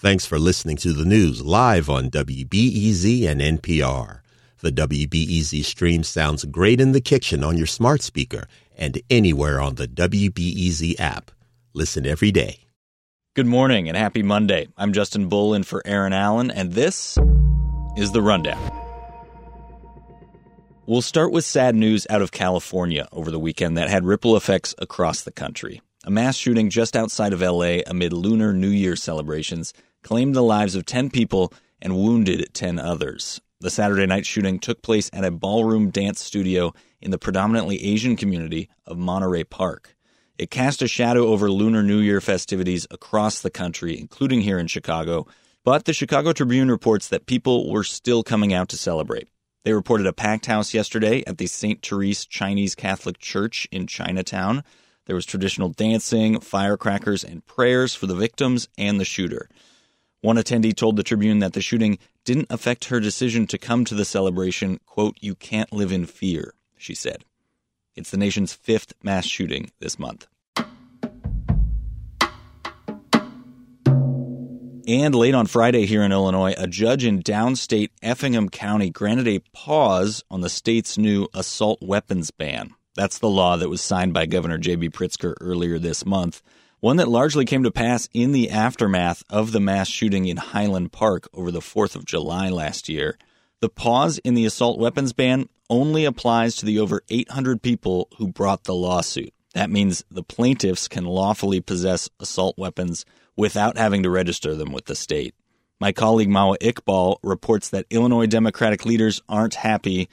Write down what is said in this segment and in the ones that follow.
Thanks for listening to the news live on WBEZ and NPR. The WBEZ stream sounds great in the kitchen on your smart speaker and anywhere on the WBEZ app. Listen every day. Good morning and happy Monday. I'm Justin Bull in for Erin Allen, and this is The Rundown. We'll start with sad news out of California over the weekend that had ripple effects across the country. A mass shooting just outside of LA amid Lunar New Year celebrations claimed the lives of 10 people and wounded 10 others. The Saturday night shooting took place at a ballroom dance studio in the predominantly Asian community of Monterey Park. It cast a shadow over Lunar New Year festivities across the country, including here in Chicago, but the Chicago Tribune reports that people were still coming out to celebrate. They reported a packed house yesterday at the St. Therese Chinese Catholic Church in Chinatown. There was traditional dancing, firecrackers, and prayers for the victims and the shooter. One attendee told the Tribune that the shooting didn't affect her decision to come to the celebration. Quote, you can't live in fear, she said. It's the nation's fifth mass shooting this month. And late on Friday here in Illinois, a judge in downstate Effingham County granted a pause on the state's new assault weapons ban. That's the law that was signed by Governor J.B. Pritzker earlier this month one that largely came to pass in the aftermath of the mass shooting in Highland Park over the 4th of July last year. The pause in the assault weapons ban only applies to the over 800 people who brought the lawsuit. That means the plaintiffs can lawfully possess assault weapons without having to register them with the state. My colleague Mawa Iqbal reports that Illinois Democratic leaders aren't happy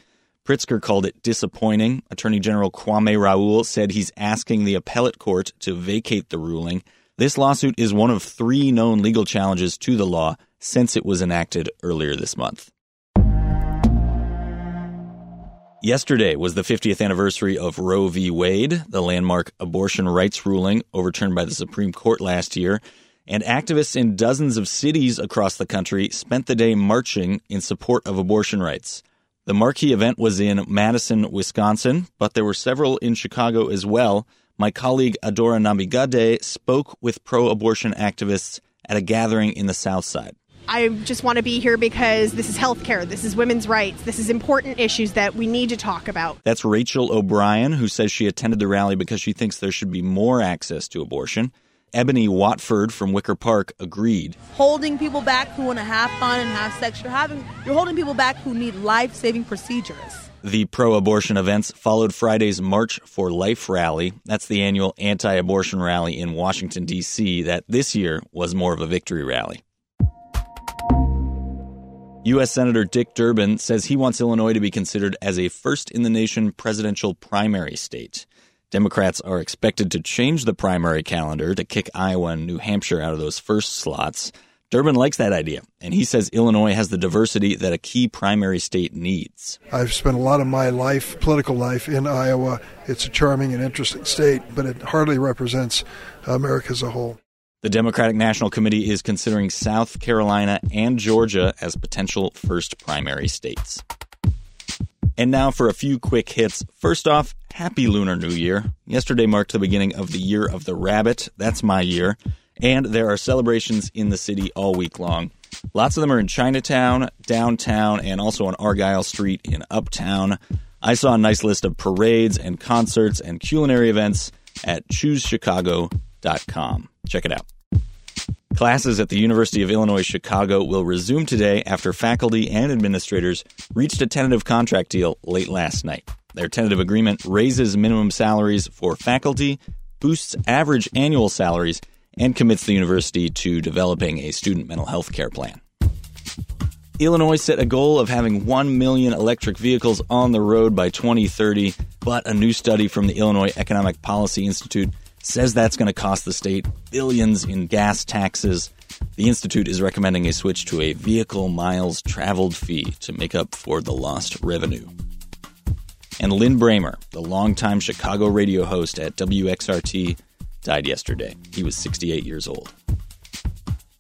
Pritzker called it disappointing. Attorney General Kwame Raoul said he's asking the appellate court to vacate the ruling. This lawsuit is one of three known legal challenges to the law since it was enacted earlier this month. Yesterday was the 50th anniversary of Roe v. Wade, the landmark abortion rights ruling overturned by the Supreme Court last year. And activists in dozens of cities across the country spent the day marching in support of abortion rights. The marquee event was in Madison, Wisconsin, but there were several in Chicago as well. My colleague Adora Namigadde spoke with pro abortion activists at a gathering in the South Side. I just want to be here because this is healthcare, this is women's rights, this is important issues that we need to talk about. That's Rachel O'Brien, who says she attended the rally because she thinks there should be more access to abortion. Ebony Watford from Wicker Park agreed. Holding people back who want to have fun and have sex, you're having you're holding people back who need life-saving procedures. The pro-abortion events followed Friday's March for Life rally. That's the annual anti-abortion rally in Washington D.C. that this year was more of a victory rally. U.S. Senator Dick Durbin says he wants Illinois to be considered as a first in the nation presidential primary state. Democrats are expected to change the primary calendar to kick Iowa and New Hampshire out of those first slots. Durbin likes that idea, and he says Illinois has the diversity that a key primary state needs. I've spent a lot of my life, political life, in Iowa. It's a charming and interesting state, but it hardly represents America as a whole. The Democratic National Committee is considering South Carolina and Georgia as potential first primary states. And now for a few quick hits. First off, Happy Lunar New Year. Yesterday marked the beginning of the Year of the Rabbit. That's my year. And there are celebrations in the city all week long. Lots of them are in Chinatown, downtown, and also on Argyle Street in Uptown. I saw a nice list of parades and concerts and culinary events at choosechicago.com. Check it out. Classes at the University of Illinois Chicago will resume today after faculty and administrators reached a tentative contract deal late last night. Their tentative agreement raises minimum salaries for faculty, boosts average annual salaries, and commits the university to developing a student mental health care plan. Illinois set a goal of having 1 million electric vehicles on the road by 2030, but a new study from the Illinois Economic Policy Institute says that's going to cost the state billions in gas taxes. The Institute is recommending a switch to a vehicle miles traveled fee to make up for the lost revenue. And Lin Brehmer, the longtime Chicago radio host at WXRT, died yesterday. He was 68 years old.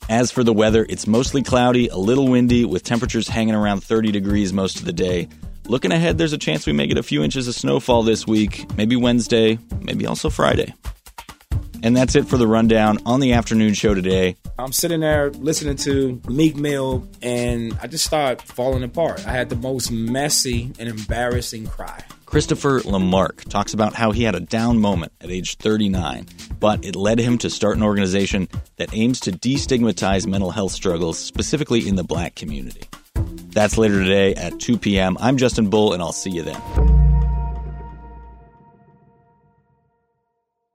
As for the weather, it's mostly cloudy, a little windy, with temperatures hanging around 30 degrees most of the day. Looking ahead, there's a chance we may get a few inches of snowfall this week, maybe Wednesday, maybe also Friday. And that's it for the rundown on the afternoon show today. I'm sitting there listening to Meek Mill, and I just started falling apart. I had the most messy and embarrassing cry. Christopher Lamarck talks about how he had a down moment at age 39, but it led him to start an organization that aims to destigmatize mental health struggles, specifically in the black community. That's later today at 2 p.m. I'm Justin Bull, and I'll see you then.